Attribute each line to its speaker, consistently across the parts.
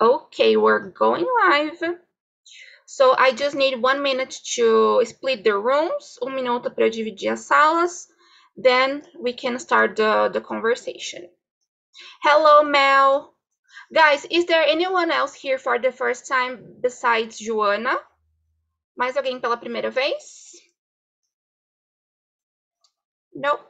Speaker 1: Okay, we're going live. So I just need one minute to split the rooms, um minuto para dividir as salas. Then we can start the, the conversation. Hello, Mel. Guys, is there anyone else here for the first time besides Joana? Mais alguém pela primeira vez? Nope.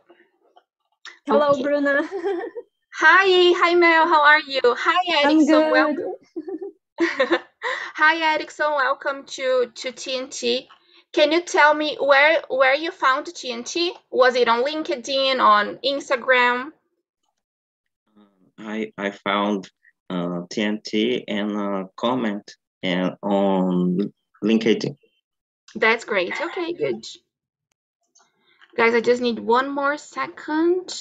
Speaker 2: Hello,
Speaker 1: Okay.
Speaker 2: Bruna.
Speaker 1: Hi, hi Mel, how are you? Hi
Speaker 2: I'm
Speaker 1: Erickson, wel-
Speaker 2: good.
Speaker 1: hi Erickson, welcome to to TNT. Can you tell me where where you found TNT? Was it on LinkedIn, on Instagram?
Speaker 3: I I found uh, TNT and a comment and on LinkedIn.
Speaker 1: That's great. Okay, good. Guys, I just need one more second.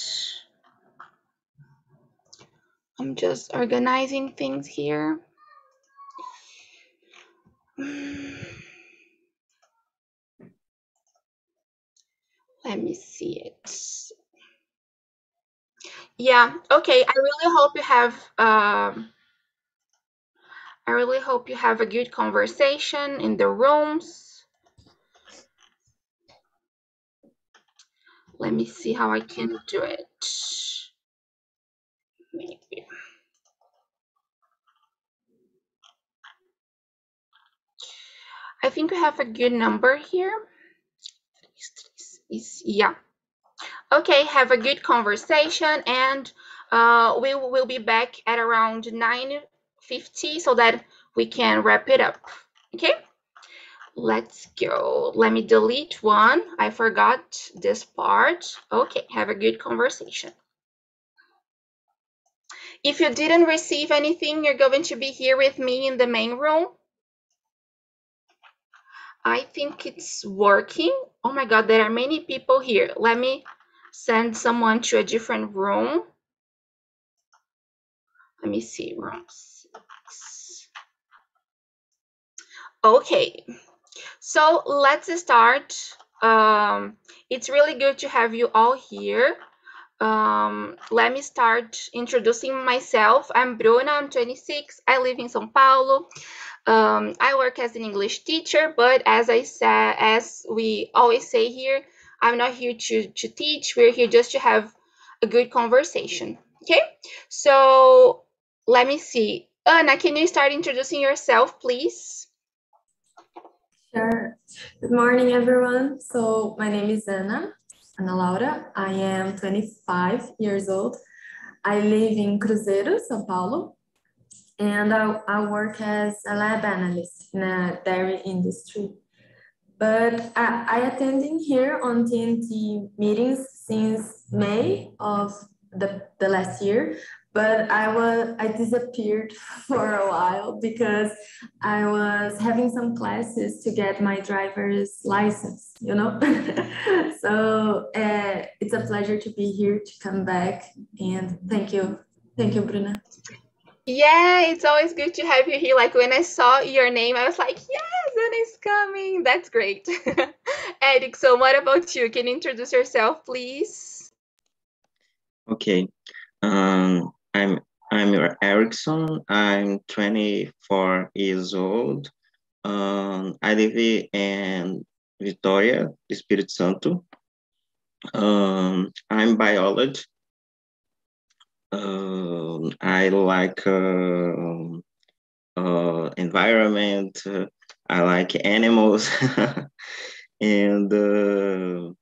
Speaker 1: I'm just organizing things here. Let me see it. Yeah, okay. I really hope you have um I really hope you have a good conversation in the rooms. Let me see how I can do it. I think we have a good number here. yeah. Okay, have a good conversation and uh, we will be back at around 9.50 so that we can wrap it up. Okay, let's go. Let me delete one. I forgot this part. Okay, have a good conversation. If you didn't receive anything, you're going to be here with me in the main room. I think it's working. Oh my God, there are many people here. Let me send someone to a different room. Let me see, room six. Okay, so let's start. Um, it's really good to have you all here. Um, let me start introducing myself. I'm Bruna, I'm 26. I live in São Paulo. Um, I work as an English teacher, but as I said, as we always say here, I'm not here to, to teach. We're here just to have a good conversation. Okay, so let me see. Anna, can you start introducing yourself, please?
Speaker 2: Sure. Good morning, everyone. So my name is Ana, Ana Laura. I am 25 years old. I live in Cruzeiro, São Paulo, and I, I work as a lab analyst in a dairy industry. But I, I attending here on TNT meetings since May of the, the last year, but I was I disappeared for a while because I was having some classes to get my driver's license, you know. so uh, it's a pleasure to be here to come back and thank you, thank you, Bruna.
Speaker 1: Yeah, it's always good to have you here. Like when I saw your name, I was like, yes, Anna is coming. That's great. Eric, so what about you? Can you introduce yourself, please?
Speaker 3: Okay. Um, I'm I'm Erickson. I'm 24 years old. Um, I live in Vitória, Espírito Santo. Um, I'm biology. Um, I like um uh, environment. uh, I like animals, and uh,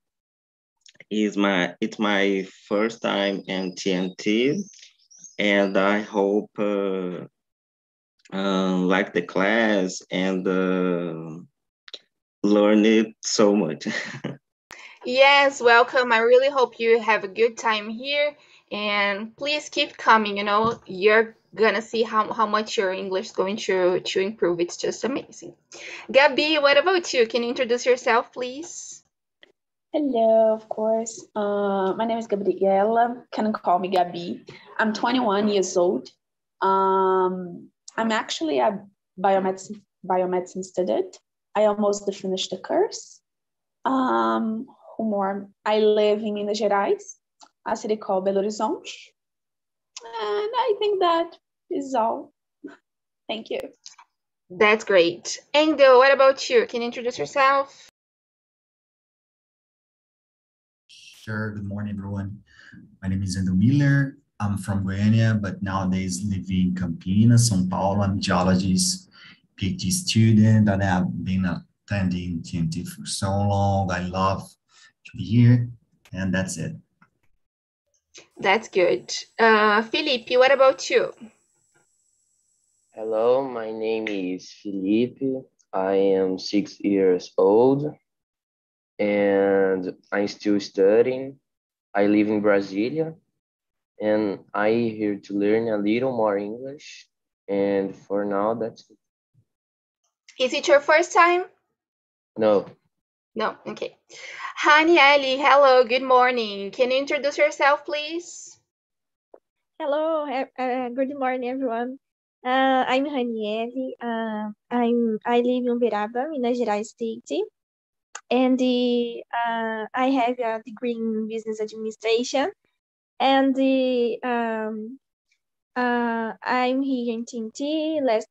Speaker 3: is my it's my first time in TNT, and I hope uh, um, like the class and uh, learn it so much.
Speaker 1: Yes, welcome. I really hope you have a good time here and please keep coming. You know, you're gonna see how, how much your English is going to, to improve. It's just amazing. Gabi, what about you? Can you introduce yourself, please?
Speaker 4: Hello, of course. Uh, my name is Gabriela. Can call me Gabi. I'm 21 years old. Um, I'm actually a biomedicine biomedicine student. I almost finished the course. Um, more? I live in Minas Gerais, a city called Belo Horizonte. And I think that is all. Thank you.
Speaker 1: That's great. Endo, what about you? Can you introduce yourself?
Speaker 5: Sure. Good morning, everyone. My name is Endo Miller. I'm from Goiânia, but nowadays live in Campinas, São Paulo. I'm a geologist, PhD student, and I've been attending TNT for so long. I love to be here, and that's it.
Speaker 1: That's good. Uh, Felipe, what about you?
Speaker 6: Hello, my name is Felipe. I am six years old and I'm still studying. I live in Brasilia and I here to learn a little more English. And for now, that's it.
Speaker 1: Is it your first time?
Speaker 6: No,
Speaker 1: No, okay. Hanieli, hello, good morning. Can you introduce yourself, please?
Speaker 7: Hello, uh, good morning, everyone. Uh, I'm Raniele. Uh, I'm I live in Uberaba, Minas Gerais state, and the, uh, I have a degree in business administration. And the, um, uh, I'm here in TNT last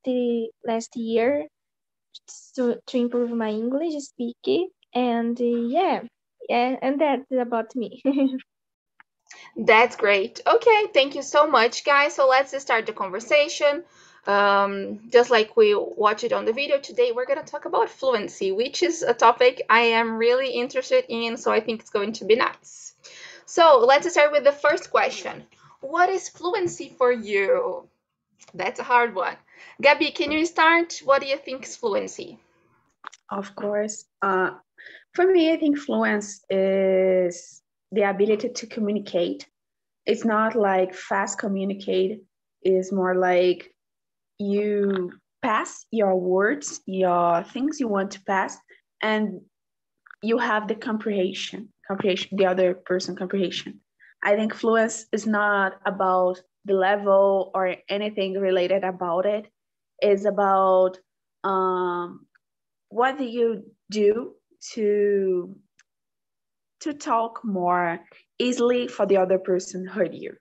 Speaker 7: last year to to improve my English speaking. And uh, yeah, yeah, and that's about me.
Speaker 1: That's great. Okay, thank you so much, guys. So let's start the conversation. Um, just like we watched it on the video today, we're going to talk about fluency, which is a topic I am really interested in, so I think it's going to be nice. So let's start with the first question. What is fluency for you? That's a hard one. Gabby, can you start? What do you think is fluency?
Speaker 4: Of course. Uh, for me, I think fluence is the ability to communicate. It's not like fast communicate, it's more like you pass your words, your things you want to pass, and you have the comprehension, comprehension, the other person comprehension. I think fluence is not about the level or anything related about it. It's about um, what do you do to to talk more easily for the other person heard you.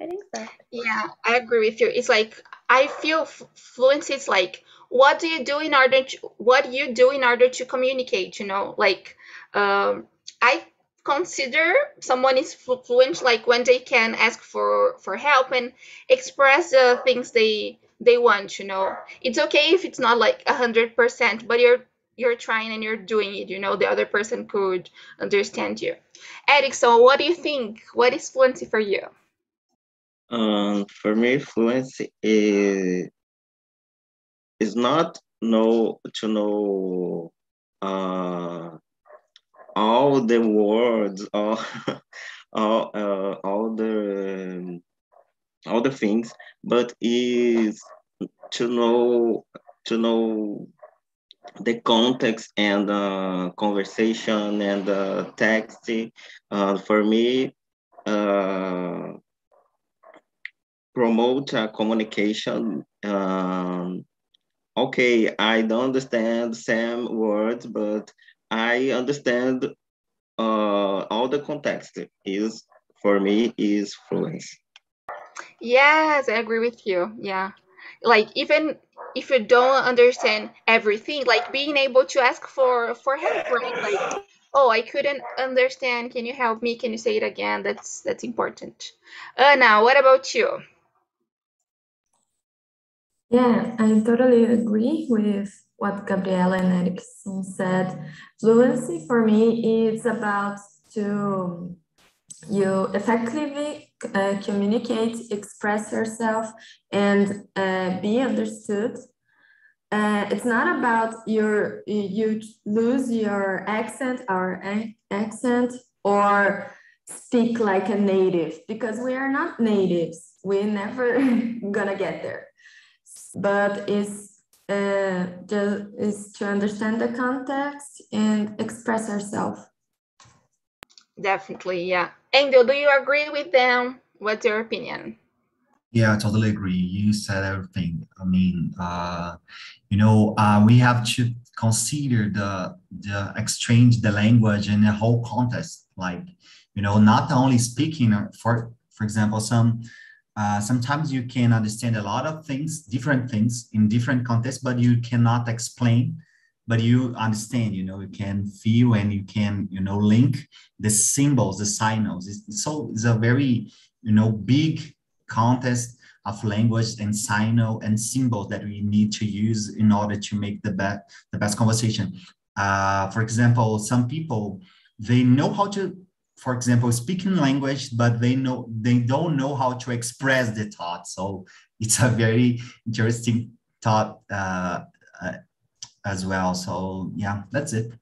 Speaker 4: I think so.
Speaker 1: Yeah, I agree with you. It's like I feel fluency is like what do you do in order to what you do in order to communicate, you know? Like um I consider someone is flu- fluent like when they can ask for for help and express the things they they want, you know. It's okay if it's not like a hundred percent, but you're you're trying and you're doing it, you know, the other person could understand you. Eric, so what do you think? What is fluency for you?
Speaker 3: Um, for me, fluency is is not know to know uh, all the words, all all uh, all the all the things, but is to know to know the context and uh, conversation and uh, text. Uh, for me, uh, promote uh, communication. Um, okay, I don't understand some words, but I understand uh, all the context. Is for me is fluency.
Speaker 1: Yes, I agree with you. Yeah. Like even if you don't understand everything, like being able to ask for for help, right? Like, oh, I couldn't understand. Can you help me? Can you say it again? That's that's important. Uh, now, what about you?
Speaker 2: Yeah, I totally agree with what Gabriela and Erickson said. Fluency for me is about to you effectively uh, communicate, express yourself, and uh, be understood. Uh, it's not about your you lose your accent or ac- accent or speak like a native because we are not natives. We're never gonna get there. But it's uh, just is to understand the context and express ourselves.
Speaker 1: Definitely, yeah. Angel, do you agree with them? What's your opinion?
Speaker 5: Yeah, I totally agree. You said everything. I mean, uh, you know, uh, we have to consider the the exchange, the language, and the whole context. Like, you know, not only speaking uh, for for example, some uh, sometimes you can understand a lot of things, different things in different contexts, but you cannot explain, but you understand, you know, you can feel and you can, you know, link the symbols, the signals. It's, so it's a very, you know, big contest of language and signal and symbols that we need to use in order to make the best the best conversation. Uh, for example, some people they know how to for example, speaking language, but they know they don't know how to express the thought. So it's a very interesting thought uh, uh, as well. So yeah, that's it.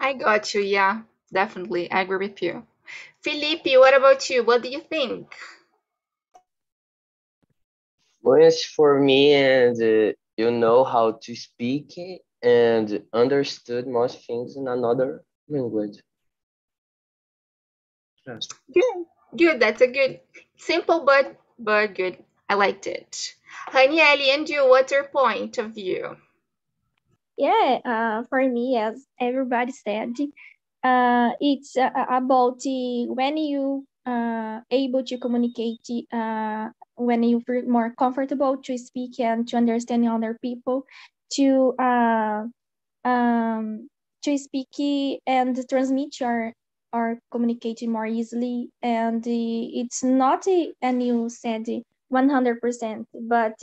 Speaker 1: I got you. Yeah, definitely. I agree with you. Felipe, what about you? What do you think?
Speaker 6: Once for me, and uh, you know how to speak and understood most things in another language. Yes.
Speaker 1: Good, good. That's a good, simple but but good. I liked it. Honey, Ellie, and you, what's your point of view?
Speaker 7: Yeah, uh, for me, as everybody said, uh, it's uh, about when you uh, able to communicate, uh, when you feel more comfortable to speak and to understand other people, to uh, um, to speak and transmit your are communicating more easily and it's not and you said 100% but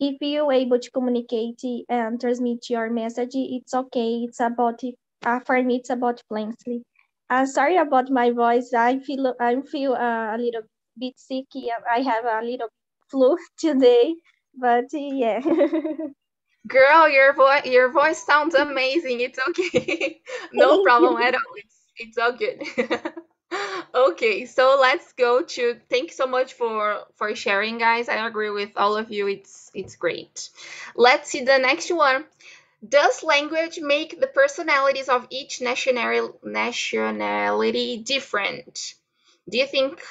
Speaker 7: if you're able to communicate and transmit your message it's okay. It's about uh, for me it's about fluency uh, sorry about my voice. I feel i feel uh, a little bit sick. I have a little flu today but yeah.
Speaker 1: Girl your voice your voice sounds amazing. It's okay. No problem at all. It's it's all good. okay, so let's go to thank you so much for for sharing guys. I agree with all of you. It's it's great. Let's see the next one. Does language make the personalities of each national nationality different? Do you think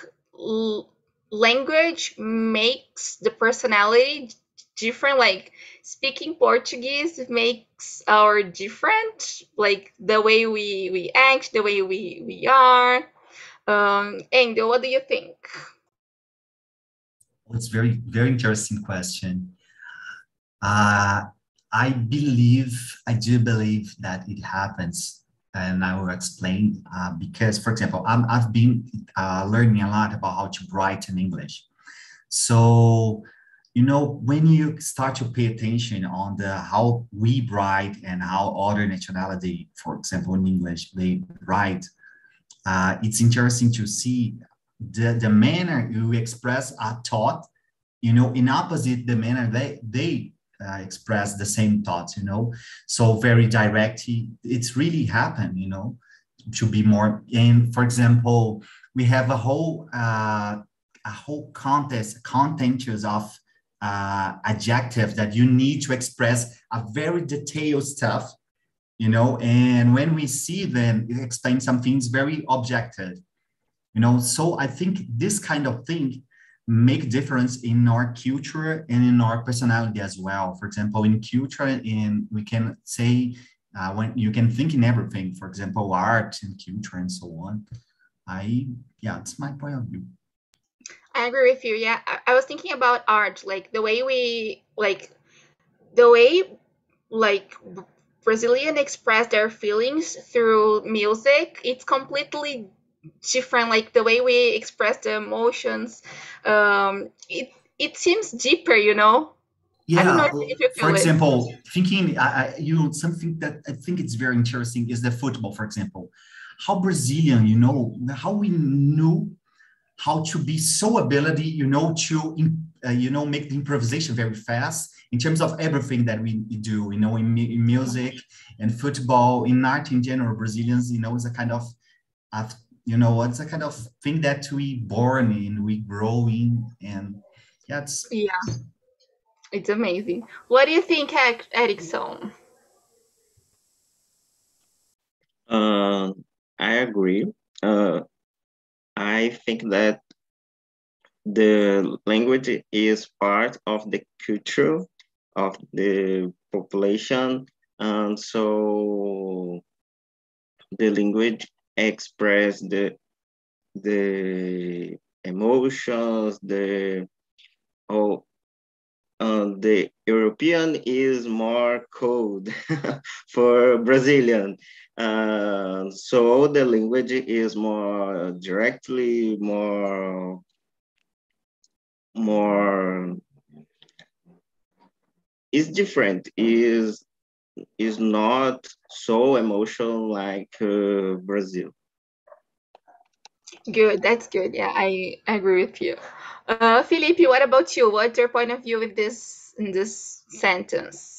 Speaker 1: language makes the personality different like speaking portuguese makes our different like the way we we act the way we we are. Um Angel, what do you think?
Speaker 5: It's very very interesting question. Uh i believe i do believe that it happens and i will explain uh, because for example i have been uh, learning a lot about how to write in english. So you know when you start to pay attention on the how we write and how other nationality for example in english they write uh, it's interesting to see the, the manner you express a thought you know in opposite the manner they they uh, express the same thoughts you know? So very direct it's really happened you know to be more and for example we have a whole uh, a whole contest contentious of uh, adjective that you need to express a very detailed stuff, you know, and when we see them, it explains some things very objective, you know. So I think this kind of thing make difference in our culture and in our personality as well. For example, in culture, in we can say uh, when you can think in everything. For example, art and culture and so on. I yeah, it's my point of view.
Speaker 1: I agree with you. Yeah, I, I was thinking about art, like the way we like the way like Brazilian express their feelings through music. It's completely different. Like the way we express the emotions. Um, it it seems deeper, you know.
Speaker 5: Yeah. for example, it. thinking, I, I, you know, something that I think it's very interesting is the football. For example, how Brazilian, you know, how we know how to be so ability, you know, to uh, you know make the improvisation very fast in terms of everything that we do, you know, in, in music and football, in art in general. Brazilians, you know, is a kind of, of you know, it's a kind of thing that we born in, we grow in, and yeah, it's
Speaker 1: yeah, it's amazing. What do you think, Erickson?
Speaker 3: Uh, I agree. Uh, I think that the language is part of the culture of the population and so the language express the the emotions, the oh, uh, the European is more cold for Brazilian. Uh, so the language is more directly, more, more, is different, is, is not so emotional like uh, Brazil.
Speaker 1: Good, that's good. Yeah, I agree with you. Uh, Felipe, what about you? What's your point of view in this in this sentence?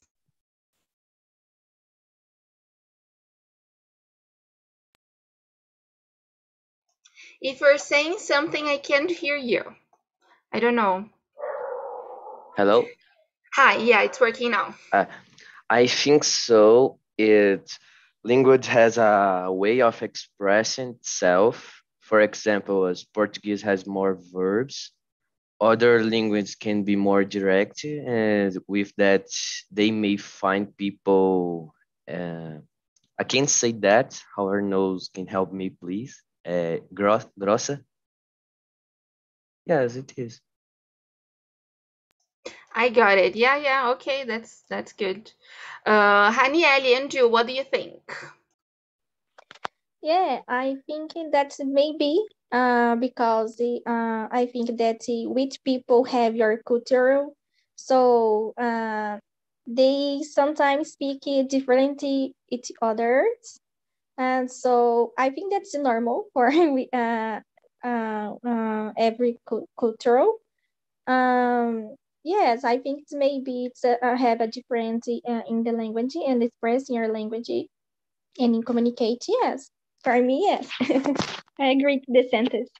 Speaker 1: If you're saying something, I can't hear you. I don't know.
Speaker 6: Hello?
Speaker 1: Hi, yeah, it's working now.
Speaker 6: Uh, I think so. It language has a way of expressing itself. For example, as Portuguese has more verbs, other languages can be more direct, and with that, they may find people. Uh, I can't say that. However, knows can help me, please. Uh, gross, grossa. Yes, it is.
Speaker 1: I got it. Yeah, yeah. Okay, that's that's good. Uh, Haniel and you, what do you think?
Speaker 7: Yeah, I think that maybe uh, because the, uh, I think that the which people have your culture, so uh, they sometimes speak different each others, and so I think that's normal for uh, uh, uh, every cultural. Um, yes, I think it's maybe it's uh, have a difference uh, in the language and expressing your language and in communicate. Yes, for me, yes, I agree to the sentence.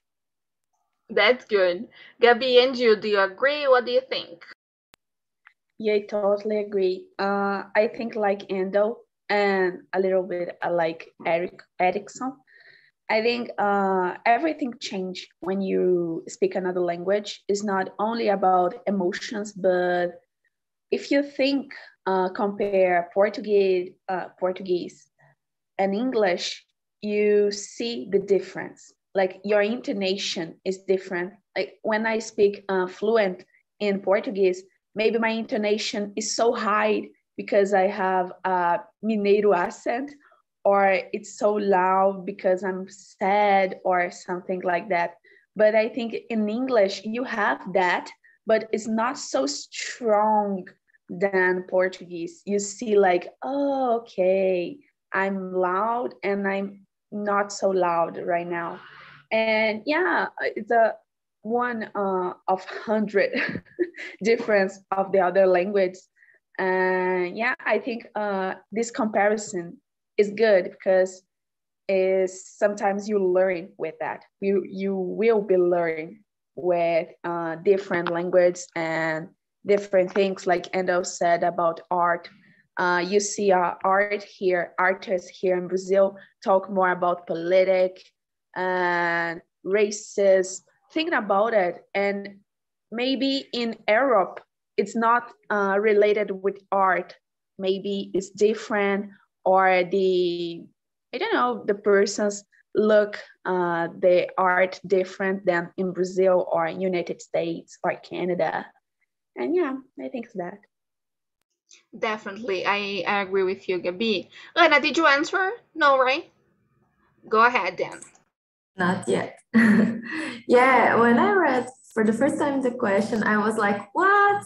Speaker 1: That's good. Gabby and you, do you agree? What do you think?
Speaker 4: Yeah, I totally agree. Uh, I think like Endo and a little bit uh, like Eric Erickson. I think uh, everything changed when you speak another language. It's not only about emotions, but if you think uh, compare Portuguese, uh, Portuguese and English, you see the difference. Like your intonation is different. Like when I speak uh, fluent in Portuguese, maybe my intonation is so high because I have a Mineiro accent, or it's so loud because I'm sad or something like that. But I think in English, you have that, but it's not so strong than Portuguese. You see, like, oh, okay, I'm loud and I'm not so loud right now. And yeah, it's a one uh, of hundred difference of the other language. And yeah, I think uh, this comparison is good because is sometimes you learn with that. You you will be learning with uh, different language and different things like Endo said about art. Uh, you see uh, art here, artists here in Brazil talk more about politic and races, thinking about it. And maybe in Europe, it's not uh, related with art. Maybe it's different or the I don't know the persons look uh, the art different than in Brazil or United States or Canada, and yeah, I think it's that.
Speaker 1: Definitely, I, I agree with you, Gabi. Lena, did you answer? No, right? Go ahead then.
Speaker 2: Not yet. yeah, when I read for the first time the question, I was like, what?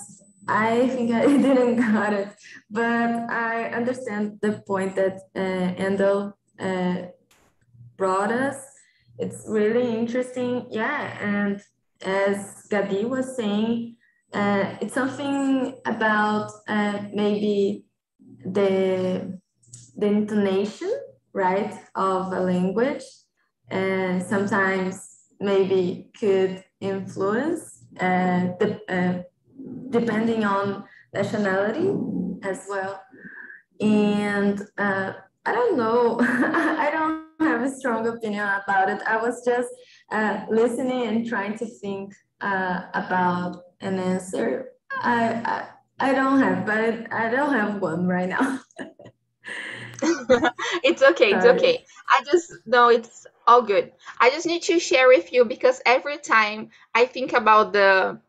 Speaker 2: I think I didn't got it, but I understand the point that uh, uh, brought us. It's really interesting, yeah. And as Gabi was saying, uh, it's something about uh, maybe the the intonation, right, of a language, and sometimes maybe could influence uh, the uh, depending on nationality as well. And uh, I don't know, I don't have a strong opinion about it. I was just uh, listening and trying to think uh, about an answer. I, I I don't have, but I don't have one right now.
Speaker 1: it's okay. It's okay. I just know it's all good. I just need to share with you because every time I think about the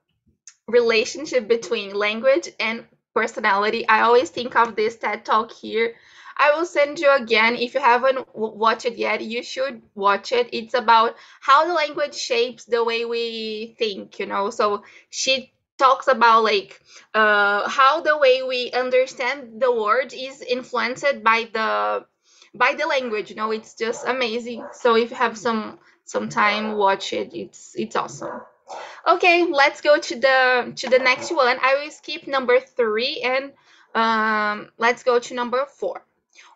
Speaker 1: relationship between language and personality, I always think of this TED talk here. I will send you again. If you haven't watched it yet, you should watch it. It's about how the language shapes the way we think, you know. So she talks about like uh, how the way we understand the word is influenced by the by the language you know it's just amazing. So if you have some some time watch it. It's it's awesome. Okay let's go to the to the next one. I will skip number three and um let's go to number four.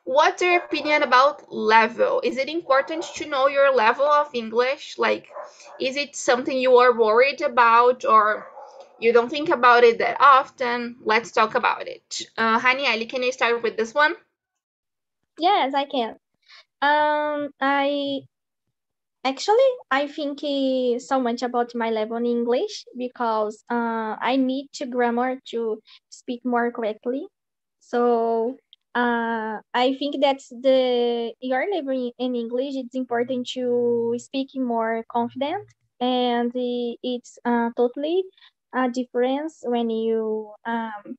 Speaker 1: What's your opinion about level? Is it important to know your level of english? Like is it something you are worried about or you don't think about it that often? Let's talk about it. Uh Hanieli, can you start with this one
Speaker 7: Yes, I can. Um, I actually I think so much about my level in English because uh, I need to grammar to speak more correctly. So uh, I think that's the your level in English. It's important to speak more confident, and it's uh, totally a difference when you um,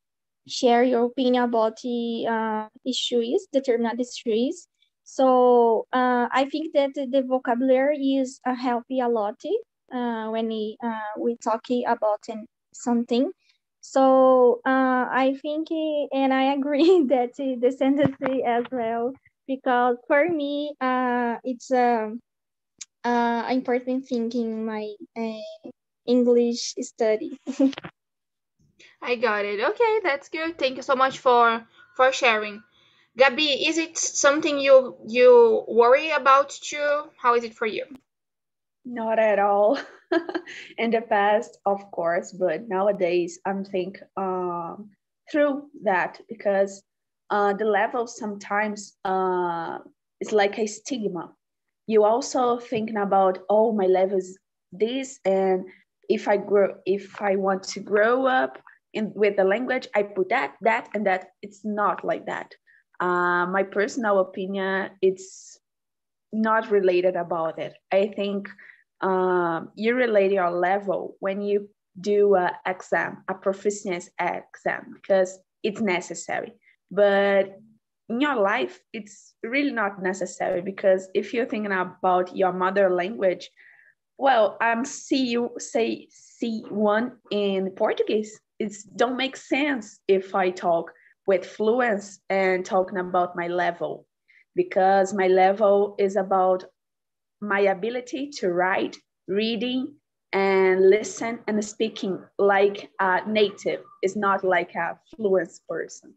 Speaker 7: share your opinion about the uh, issues, determined issues. So uh, I think that the vocabulary is uh, helping a lot uh, when we, uh, we talking about something. So uh, I think, and I agree that the sentence as well, because for me, it's a uh, uh, important thing in my uh, English study.
Speaker 1: I got it. Okay, that's good. Thank you so much for for sharing. Gabi, is it something you you worry about too? How is it for you?
Speaker 4: Not at all. In the past, of course, but nowadays I'm think um, through that because uh, the level sometimes uh, is like a stigma. You also thinking about oh my level is this and if I grow if I want to grow up in with the language i put that that and that. It's not like that. Uh, my personal opinion it's not related about it. I think um, you relate your level when you do an exam a proficiency exam because it's necessary. But in your life it's really not necessary because if you're thinking about your mother language well i'm see you say c1 in portuguese it don't make sense if I talk with fluence and talking about my level because my level is about my ability to write, reading, and listen and speaking like a native. It's not like a fluent person.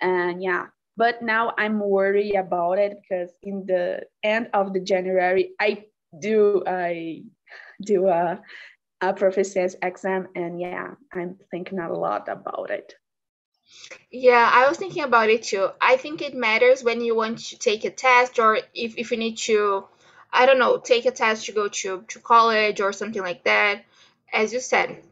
Speaker 4: And yeah, but now I'm worried about it because in the end of the January, I do I do a a proficiency exam and yeah i'm thinking a lot about it.
Speaker 1: Yeah i was thinking about it too. I think it matters when you want to take a test or if, if you need to i don't know take a test to go to, to college or something like that as you said.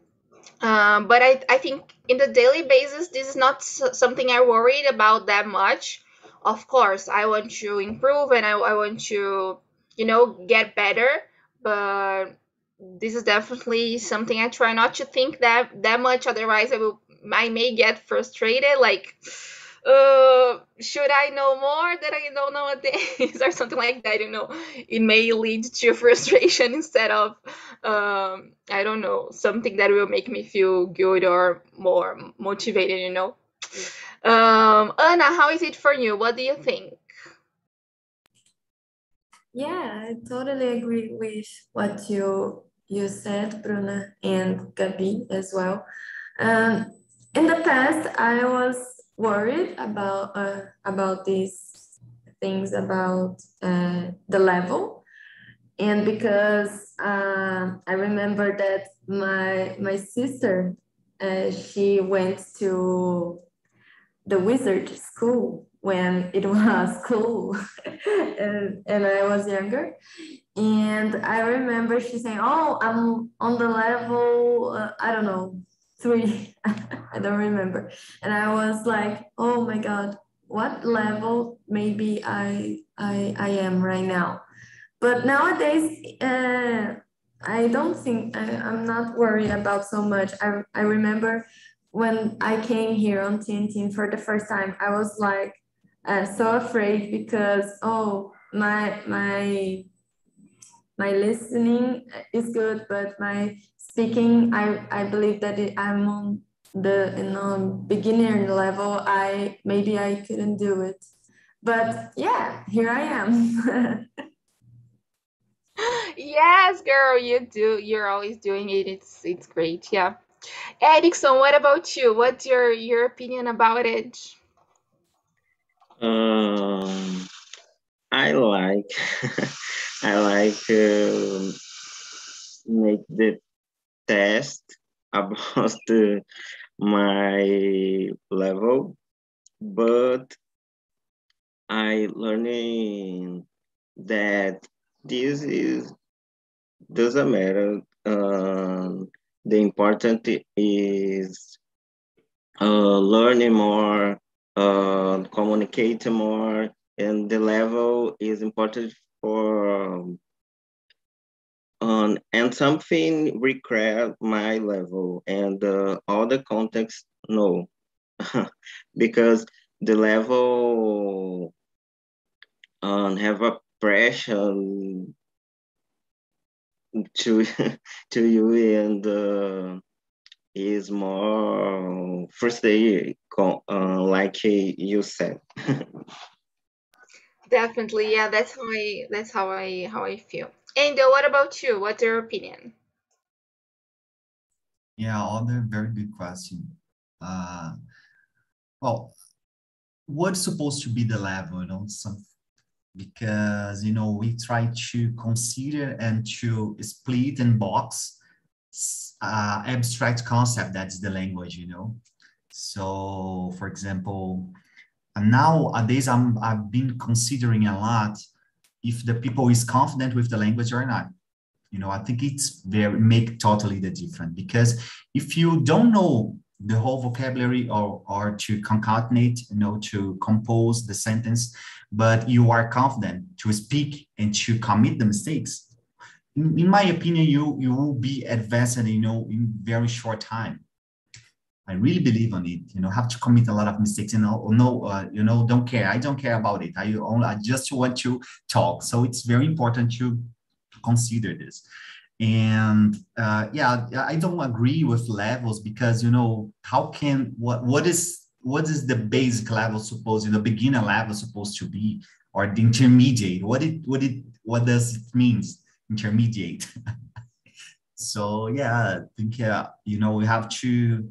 Speaker 1: Um, but I, I think in the daily basis this is not something i worried about that much. Of course i want to improve and i, I want to you know get better but this is definitely something I try not to think that that much. Otherwise, I will I may get frustrated. Like, uh, should I know more that I don't know what nowadays or something like that? You know, it may lead to frustration instead of um, I don't know something that will make me feel good or more motivated. You know. Um, Anna, how is it for you? What do you think?
Speaker 2: Yeah, I totally agree with what you you said, Bruna, and Gabi as well. Um, in the past, I was worried about uh, about these things about uh, the level, and because uh, I remember that my my sister uh, she went to the wizard school when it was cool and, and I was younger. And I remember she saying, Oh, I'm on the level, uh, I don't know, three. I don't remember. And I was like, Oh my God, what level maybe I, I, I am right now? But nowadays, uh, I don't think I, I'm not worried about so much. I, I remember when I came here on TNT for the first time, I was like uh, so afraid because oh my my my listening is good, but my speaking, I, I believe that it, I'm on the you know beginner level. I maybe I couldn't do it, but yeah, here I am.
Speaker 1: yes, girl, you do. You're always doing it. It's it's great. Yeah. Erickson, what about you? What's your your opinion about it?
Speaker 3: Um, I like I like uh, make the test about my level, but I learning that this is doesn't matter. Um, the important is uh, learning more, uh, communicate more, and the level is important for um, and something require my level and uh, all the context no because the level um, have a pressure to to you and uh, is more first day uh, like you said.
Speaker 1: Definitely yeah that's how i that's how i how i feel. And uh, what about you? What's your opinion?
Speaker 5: Yeah other very good question. Uh well what's supposed to be the level you know some because you know we try to consider and to split and box uh, abstract concept that's the language you know so for example nowadays I'm, i've been considering a lot if the people is confident with the language or not you know i think it's very make totally the difference because if you don't know the whole vocabulary or, or to concatenate, you know, to compose the sentence, but you are confident to speak and to commit the mistakes. In, in my opinion, you, you will be advanced, you know, in very short time. I really believe on it. You know, have to commit a lot of mistakes and no, no uh, you know, don't care. I don't care about it. I only, I just want to talk. So it's very important to consider this and uh, yeah i don't agree with levels because you know how can what what is what is the basic level supposed you know, beginner level supposed to be or the intermediate what it what it what does it means intermediate. So yeah i think yeah, you know we have to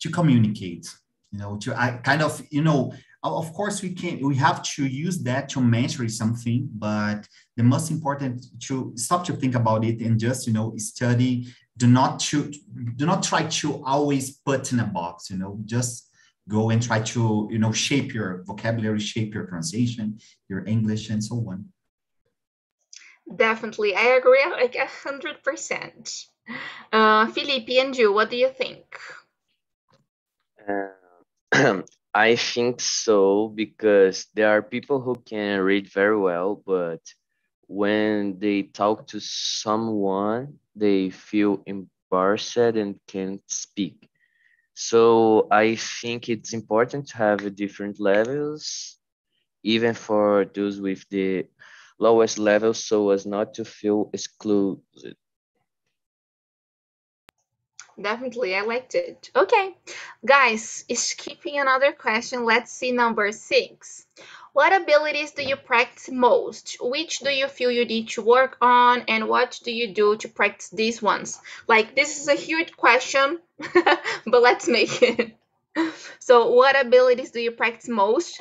Speaker 5: to communicate you know to i kind of you know of course we can we have to use that to measure something but the most important to stop to think about it and just you know study. Do not to do not try to always put in a box you know just go and try to you know shape your vocabulary shape your pronunciation your english and so on
Speaker 1: definitely i agree like a hundred percent uh Felipe and you what do you think
Speaker 6: uh, I think so because there are people who can read very well, but when they talk to someone, they feel embarrassed and can't speak. So I think it's important to have different levels, even for those with the lowest level, so as not to feel excluded.
Speaker 1: Definitely, I liked it. Okay, guys, skipping another question, let's see number six. What abilities do you practice most? Which do you feel you need to work on? And what do you do to practice these ones? Like, this is a huge question, but let's make it. So, what abilities do you practice most?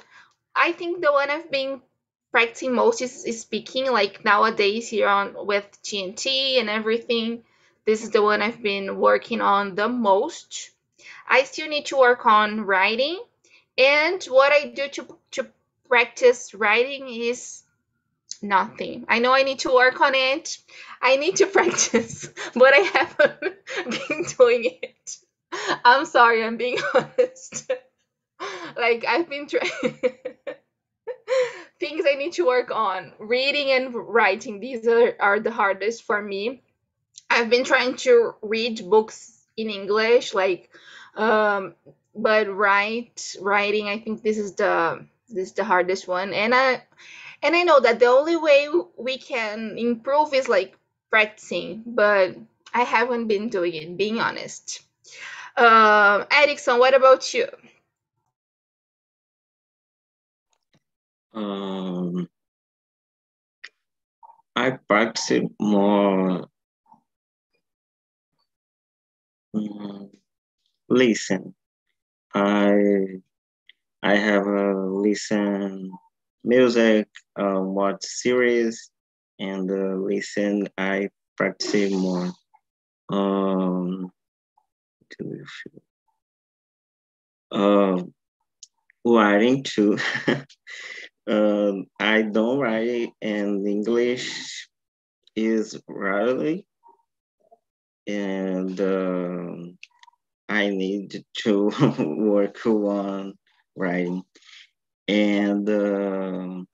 Speaker 1: I think the one I've been practicing most is, speaking, like nowadays here on with TNT and everything. This is the one I've been working on the most. I still need to work on writing. And what I do to, to practice writing is nothing. I know I need to work on it. I need to practice, but I haven't been doing it. I'm sorry, I'm being honest. like I've been trying things I need to work on. Reading and writing, these are, are the hardest for me. I've been trying to read books in English, like, um, but write writing, I think this is the this is the hardest one, and I and I know that the only way we can improve is like practicing, but I haven't been doing it, being honest. Um, Erickson, what about you?
Speaker 3: Um, I practice more um, listen. I I have a listen music, uh, watch series, and uh, listen. I practice more. Um, uh, writing too. um, I don't write in English is rarely, and um, I need to work on writing. And um,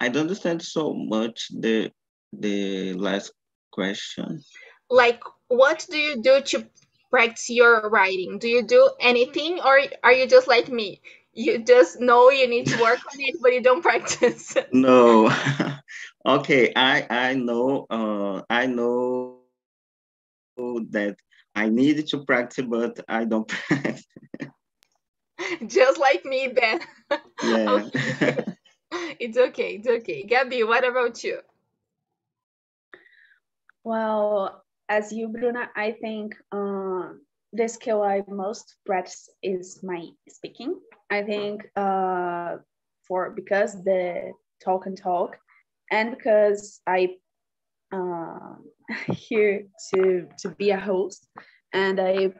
Speaker 3: I don't understand so much the the last question.
Speaker 1: Like, what do you do to practice your writing? Do you do anything, or are you just like me? You just know you need to work on it, but you don't practice.
Speaker 3: No. okay, I I know uh I know that I need to practice, but I don't practice.
Speaker 1: just like me then.
Speaker 3: Yeah.
Speaker 1: Okay. it's okay, it's okay. Gabby, what about you?
Speaker 4: Well, as you, Bruna, I think uh, the skill I most practice is my speaking. I think uh, for because the talk and talk, and because I uh, here to to be a host, and I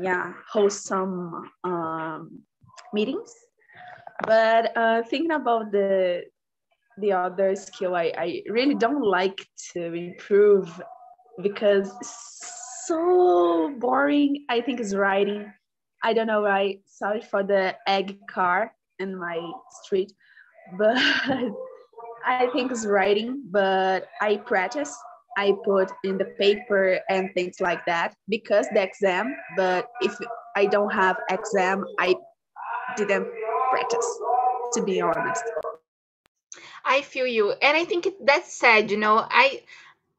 Speaker 4: yeah host some um, meetings. But uh, thinking about the the other skill I, I really don't like to improve because so boring I think is writing. I don't know why. Sorry for the egg car in my street, but I think it's writing. But I practice. I put in the paper and things like that because the exam. But if I don't have exam, I didn't practice. To be honest.
Speaker 1: I feel you, and I think that's sad. You know, I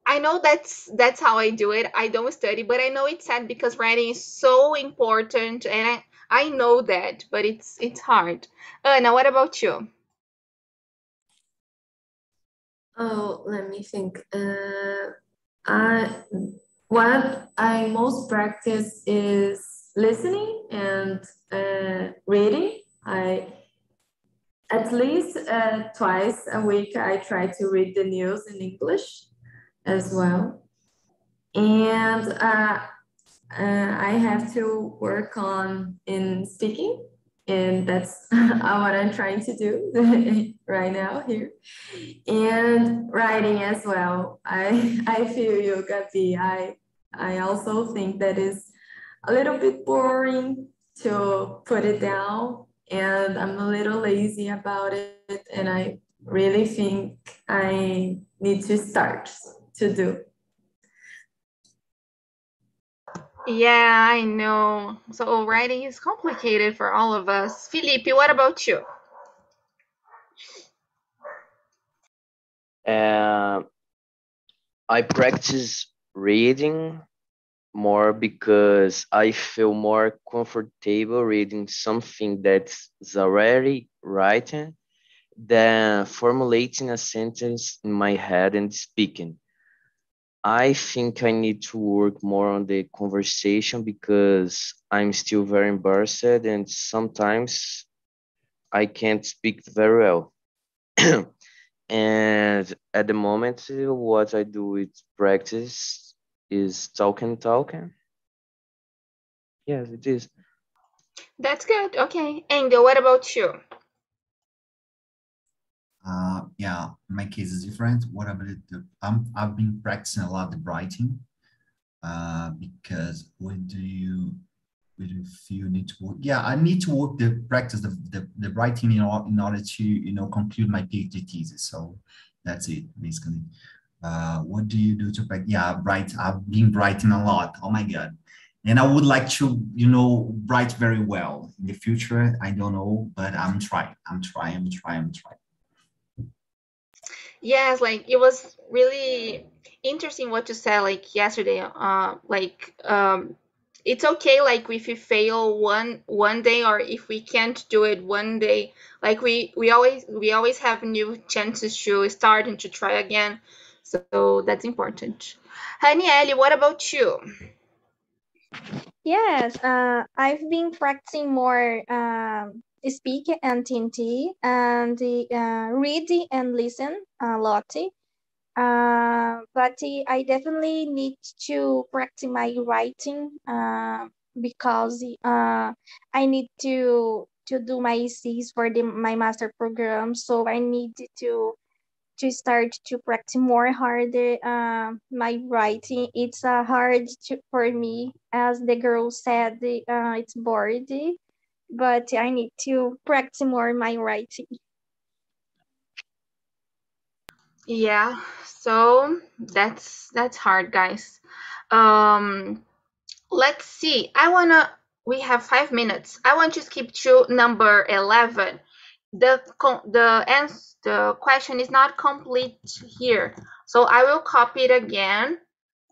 Speaker 1: I know that's that's how I do it. I don't study, but I know it's sad because writing is so important, and I I know that, but it's it's hard. Uh, now, what about you?
Speaker 2: Oh, let me think. Uh, I what I most practice is listening and uh, reading. I at least uh, twice a week I try to read the news in English as well. And uh, uh, I have to work on in speaking, and that's what I'm trying to do right now here. And writing as well. I I feel you, Gabi. I I also think that is a little bit boring to put it down, and I'm a little lazy about it, and I really think I need to start to do.
Speaker 1: Yeah, I know. So writing is complicated for all of us. Felipe, what about you?
Speaker 6: Uh, I practice reading more because I feel more comfortable reading something that's already written than formulating a sentence in my head and speaking. I think I need to work more on the conversation because I'm still very embarrassed and sometimes I can't speak very well. and at the moment, what I do with practice is talking, talking. Yes, it is.
Speaker 1: That's good. Okay. Angel, what about you?
Speaker 5: Uh, yeah, my case is different. What about the, I'm, I've been practicing a lot the writing uh, because when do you when if you need to work. Yeah, I need to work the practice the, the, the writing in, order, in order to you know conclude my PhD thesis. So that's it basically. Uh, what do you do to practice? Yeah, write. I've been writing a lot. Oh my god, and I would like to you know write very well in the future. I don't know, but I'm trying. I'm trying. I'm trying. I'm trying.
Speaker 1: Yes, like it was really interesting what you said like yesterday. Uh, like um it's okay like if we fail one one day or if we can't do it one day. Like we we always we always have new chances to start and to try again. So that's important. Hanieli, what about you?
Speaker 7: Yes uh, i've been practicing more um, speak and TNT and uh, read and listen a lot uh, but I definitely need to practice my writing uh, because uh, I need to to do my essays for the, my master program. So I need to to start to practice more harder uh, my writing. It's uh, hard to, for me, as the girl said, uh, it's bored, but I need to practice more my writing.
Speaker 1: Yeah, so that's that's hard, guys. Um, let's see. I wanna. We have five minutes. I want to skip to number eleven. The the answer the question is not complete here, so I will copy it again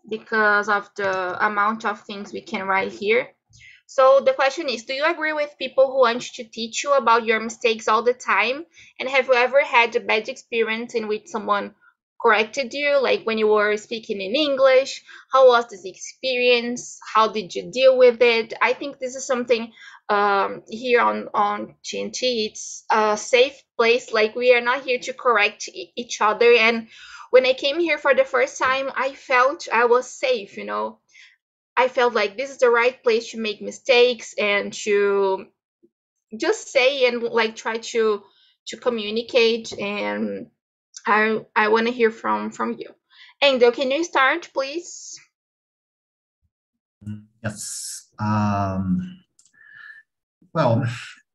Speaker 1: because of the amount of things we can write here. So the question is, do you agree with people who want to teach you about your mistakes all the time? And have you ever had a bad experience in which someone corrected you, like when you were speaking in English? How was this experience? How did you deal with it? I think this is something um, here on, on TNT. It's a safe place. Like we are not here to correct each other. And when I came here for the first time, I felt I was safe, you know I felt like this is the right place to make mistakes and to just say and like try to to communicate and I I want to hear from from you. Angel, can you start, please?
Speaker 5: Yes. Um, well,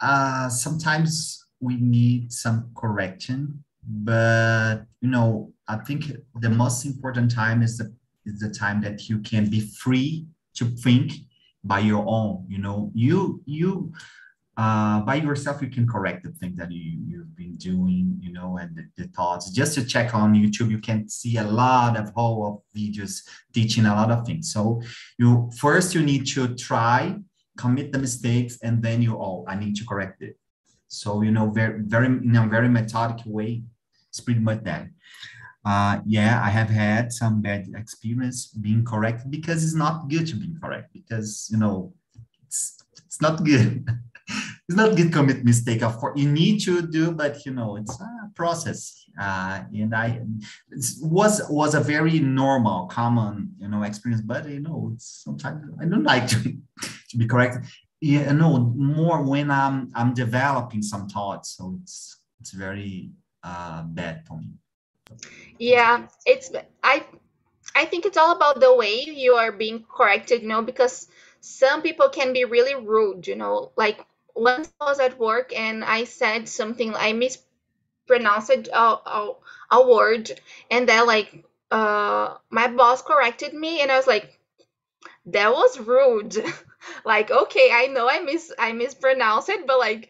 Speaker 5: uh, sometimes we need some correction, but you know, I think the most important time is the is the time that you can be free to think by your own you know? You you uh, by yourself you can correct the thing that you, you've been doing you know and the, the, thoughts. Just to check on youtube you can see a lot of whole of videos teaching a lot of things. So you first you need to try commit the mistakes and then you oh i need to correct it. So you know very very in a very methodic way it's pretty much that uh, yeah, I have had some bad experience being correct because it's not good to be correct because you know it's it's not good. it's not good commit mistake. Of course, you need to do, but you know it's a process. Uh, and I it was was a very normal, common you know experience. But you know, it's sometimes I don't like to to be correct. Yeah, no, more when I'm I'm developing some thoughts, so it's it's very uh, bad for me.
Speaker 1: Yeah, it's I I think it's all about the way you are being corrected, you know, because some people can be really rude, you know. Like once I was at work and I said something, I mispronounced a, a, a word, and then like uh my boss corrected me, and I was like, that was rude. like okay, I know I miss I mispronounced it, but like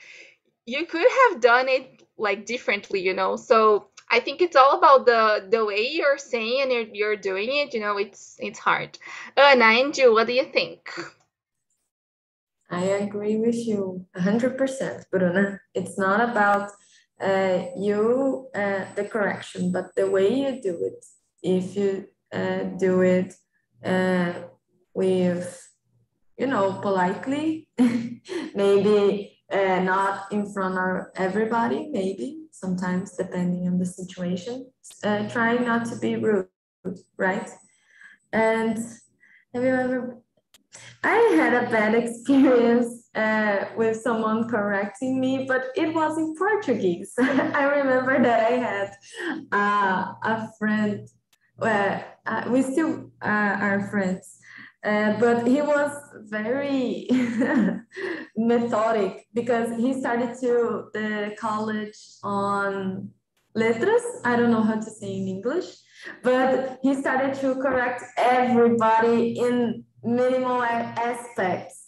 Speaker 1: you could have done it like differently, you know. So I think it's all about the the way you're saying and you're, you're doing it. You know, it's it's hard. Uh, Nainju, what do you think?
Speaker 2: I agree with you 100%, Bruna. It's not about uh, you, uh, the correction, but the way you do it. If you uh, do it uh, with, you know, politely, maybe uh, not in front of everybody, maybe sometimes depending on the situation. Uh, try not to be rude, right? And have you ever? I had a bad experience uh, with someone correcting me, but it was in Portuguese. I remember that I had uh, a friend. Well, uh, we still uh, are friends, Uh, but he was very methodic because he started to the college on letras. I don't know how to say in English, but he started to correct everybody in minimal aspects.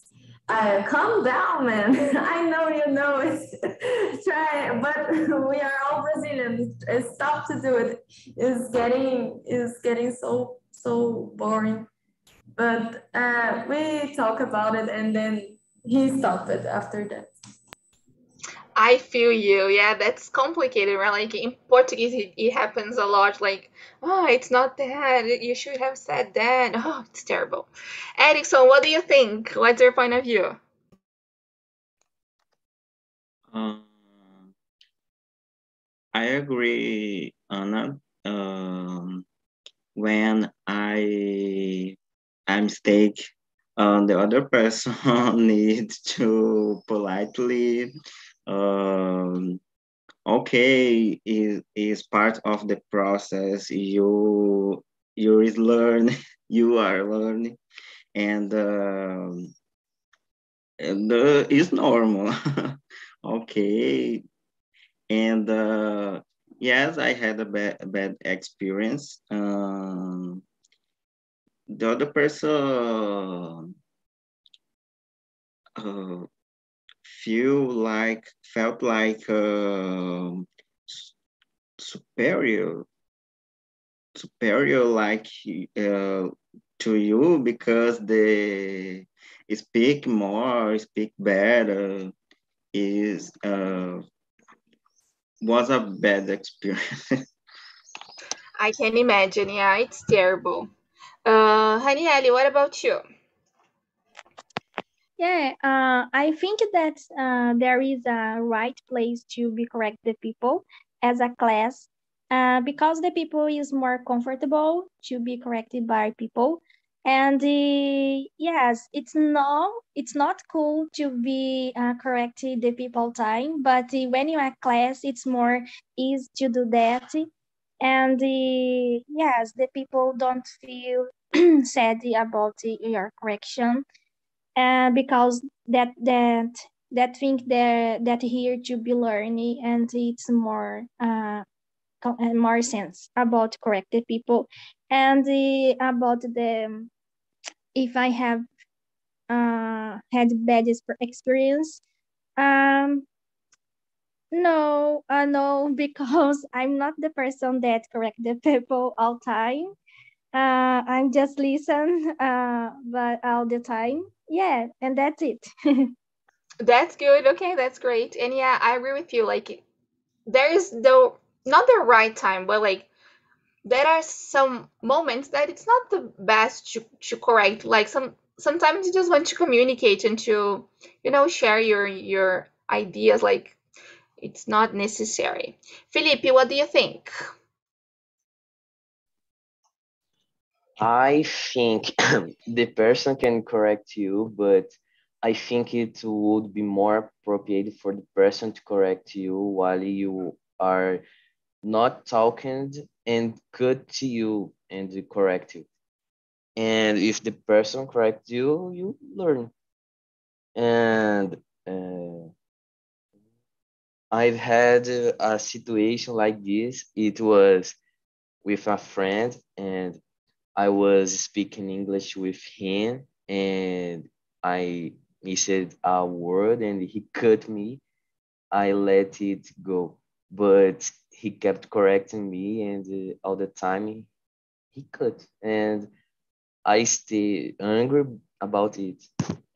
Speaker 2: Uh, calm down, man. I know you know it. Try, but we are all Brazilians. Stop to do it. It's getting is getting so so boring. But uh, we talk about it, and then he stopped it after that.
Speaker 1: I feel you. Yeah, that's complicated, right? Like in Portuguese, it, it happens a lot. Like, oh, it's not that. You should have said that. Oh, it's terrible. Erickson, what do you think? What's your point of view?
Speaker 3: Um, I agree, Anna. Um, when I I mistake, uh, the other person needs to politely um, okay is is part of the process. You you is learn you are learning. And um, and uh, it's normal. Okay. And uh, yes i had a bad, bad experience um, the other person uh, feel like felt like uh, superior superior like uh, to you because they speak more speak better is uh, was a bad experience.
Speaker 1: I can imagine. Yeah it's terrible uh Hanieli, what about you
Speaker 7: yeah, uh, I think that uh, there is a right place to be correct the people as a class uh, because the people is more comfortable to be corrected by people. And uh, yes, it's not it's not cool to be uh, corrected the people time, but when you're a class, it's more easy to do that. And the yes, the people don't feel sad about the, your correction uh, because that that that think that that here to be learning and it's more uh, uh more sense about corrected people. And the, about the if I have uh, had bad experience um no uh, no because I'm not the person that correct the people all time. Uh, I'm just listen uh, but all the time. Yeah and that's it.
Speaker 1: That's good. Okay that's great. And yeah i agree with you. Like there is the not the right time but like there are some moments that it's not the best to, to correct. Like some sometimes you just want to communicate and to you know share your your ideas. Like it's not necessary Felipe what do you think
Speaker 6: I think the person can correct you, but I think it would be more appropriate for the person to correct you while you are not talking and good to you and correct you. And if the person corrects you, you learn. And uh, I've had a situation like this. It was with a friend, and I was speaking English with him and I missed a word and he cut me. I let it go, but he kept correcting me and all the time he cut and I stay angry about it.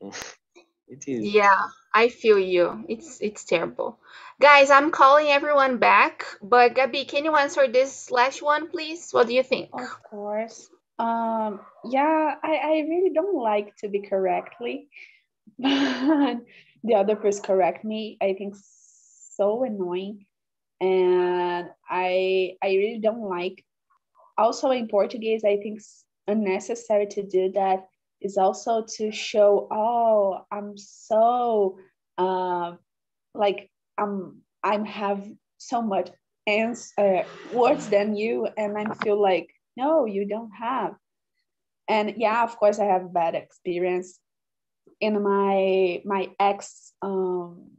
Speaker 6: it is.
Speaker 1: Yeah, I feel you. It's it's terrible. Guys, I'm calling everyone back, but Gabi, can you answer this last one, please? What do you think?
Speaker 4: Of course. Um, yeah, I, I really don't like to be correctly, but the other person correct me. I think so annoying, and I I really don't like. Also in Portuguese, I think it's unnecessary to do that. Is also to show, oh, I'm so, uh, like I'm I'm have so much ans- uh, words than you, and I feel like no, you don't have. and yeah, of course, I have bad experience. In my my ex um,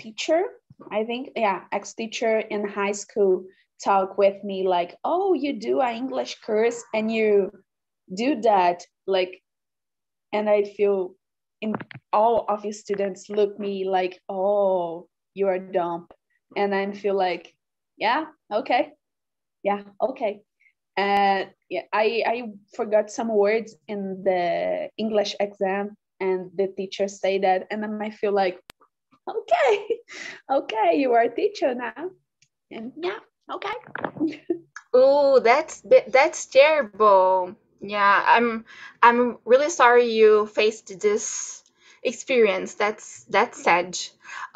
Speaker 4: teacher, I think, yeah, ex teacher in high school talk with me like, oh, you do an English course and you do that like, and I feel in all of his students look me like, oh, you are dumb, and I feel like, yeah, okay, yeah, okay, and yeah, I I forgot some words in the English exam, and the teacher say that, and then I feel like, okay, okay, you are a teacher now, and yeah, okay.
Speaker 1: Oh, that's that's terrible. Yeah, I'm I'm really sorry you faced this experience. That's that's sad.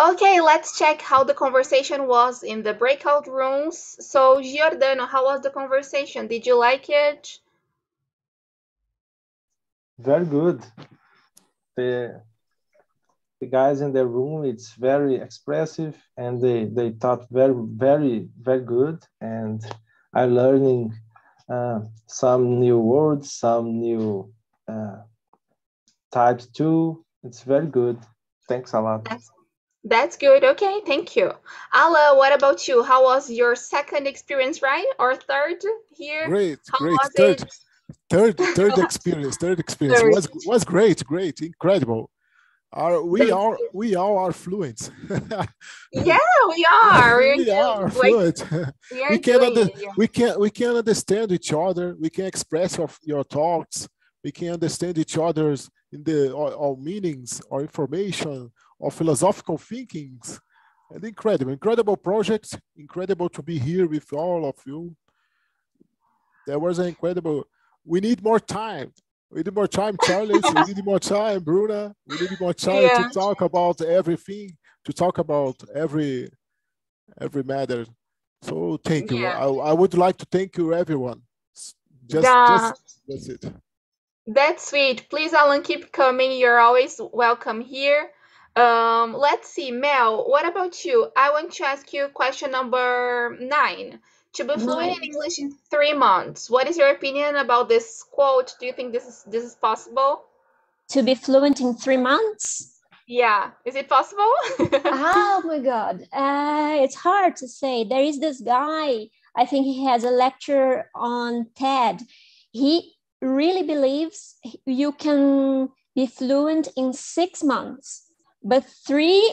Speaker 1: Okay, let's check how the conversation was in the breakout rooms. So, Giordano, how was the conversation? Did you like it?
Speaker 8: Very good. The the guys in the room, it's very expressive and they, they taught very, very, very good. And I learning uh, some new words, some new uh, types too. It's very good. Thanks a lot.
Speaker 1: That's, that's good. Okay, thank you. Ala, what about you? How was your second experience, right? Or third here?
Speaker 9: Great,
Speaker 1: How
Speaker 9: great.
Speaker 1: was
Speaker 9: Third,
Speaker 1: it?
Speaker 9: third, third experience. Third experience
Speaker 1: Third.
Speaker 9: was was great, great, incredible. Are we are we all are fluent.
Speaker 1: Yeah, we are. We're
Speaker 9: we
Speaker 1: good.
Speaker 9: are
Speaker 1: Like,
Speaker 9: fluent.
Speaker 1: we
Speaker 9: we can
Speaker 1: doing
Speaker 9: under,
Speaker 1: it. Yeah.
Speaker 9: we can we can understand each other. We can express your, your thoughts. We can understand each other's in the or meanings or information or philosophical thinkings. And incredible, incredible project. Incredible to be here with all of you. There was an incredible. We need more time. We need more time, Charlie. we need more time, Bruna. We need more time
Speaker 1: Yeah.
Speaker 9: to talk about everything, to talk about every every matter. So thank you.
Speaker 1: Yeah.
Speaker 9: I, I would like to thank you, everyone. Just,
Speaker 1: Yeah.
Speaker 9: just that's it.
Speaker 1: That's sweet. Please, Alan, keep coming. You're always welcome here. Um, let's see, Mel, what about you? I want to ask you question number nine. To be fluent in English in three months. What is your opinion about this quote? Do you think this is this is possible?
Speaker 7: To be fluent in three months?
Speaker 1: Yeah. Is it possible?
Speaker 7: oh my god uh, it's hard to say there is this guy i think he has a lecture on ted he really believes you can be fluent in six months but three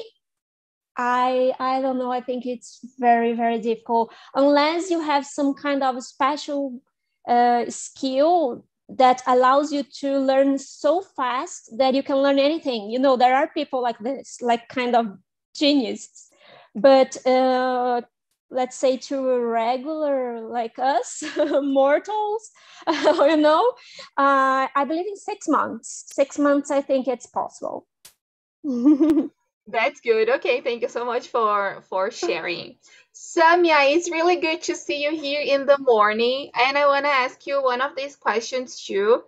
Speaker 7: i i don't know. I think it's very very difficult. Unless you have some kind of special uh, skill that allows you to learn so fast that you can learn anything. You know there are people like this like kind of genius but uh, let's say to a regular like us mortals you know uh, i believe in six months. Six months i think it's possible
Speaker 1: That's good. Okay, thank you so much for for sharing. Samia, it's really good to see you here in the morning, and I want to ask you one of these questions too.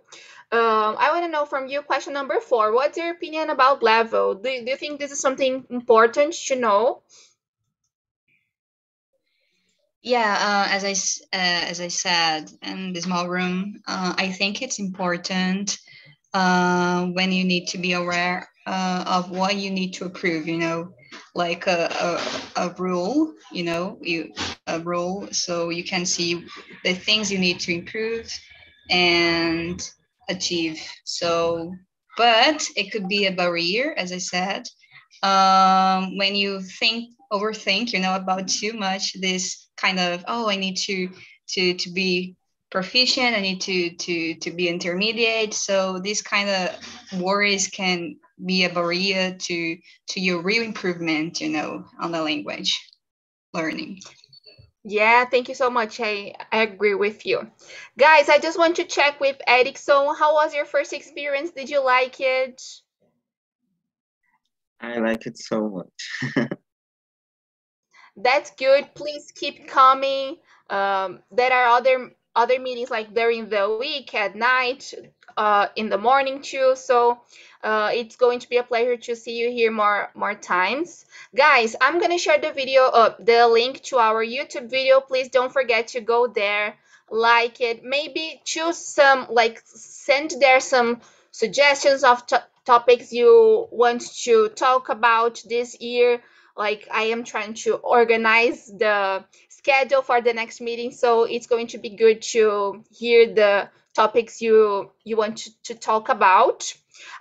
Speaker 1: Um, I want to know from you question number four. What's your opinion about level? Do, do you think this is something important to know?
Speaker 10: Yeah, uh, as I uh, as I said in the small room, uh, I think it's important uh, when you need to be aware uh, of what you need to approve. You know, like a, a, a rule. You know, you a rule, so you can see the things you need to improve and achieve. So, but it could be a barrier, as I said, um, when you think overthink you know about too much this kind of oh i need to to to be proficient i need to to to be intermediate so these kind of worries can be a barrier to to your real improvement you know on the language learning
Speaker 1: Yeah, thank you so much. I, I agree with you. Guys, I just want to check with Erickson. How was your first experience? Did you like it?
Speaker 3: I like it so much.
Speaker 1: That's good. Please keep coming. Um, there are other other meetings like during the week, at night, uh, in the morning too. So uh, it's going to be a pleasure to see you here more more times, guys. I'm gonna share the video, uh, the link to our YouTube video. Please don't forget to go there, like it. Maybe choose some, like, send there some suggestions of to topics you want to talk about this year. Like, I am trying to organize the schedule for the next meeting, so it's going to be good to hear the topics you you want to, to talk about.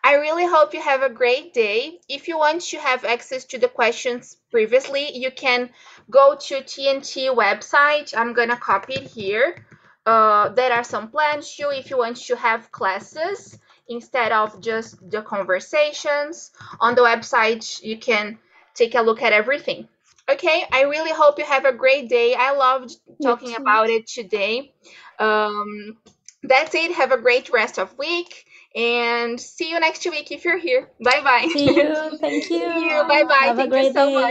Speaker 1: I really hope you have a great day. If you want to have access to the questions previously, you can go to TNT website. I'm gonna copy it here. Uh, there are some plans too if you want to have classes instead of just the conversations. On the website, you can take a look at everything. Okay, I really hope you have a great day. I loved talking about it today. Um, that's it. Have a great rest of week and see you next week if you're here. Bye bye.
Speaker 11: See you. Thank you.
Speaker 1: You. Bye bye.
Speaker 11: Have
Speaker 1: Thank
Speaker 11: a
Speaker 1: you
Speaker 11: great
Speaker 1: so
Speaker 11: day.
Speaker 1: much.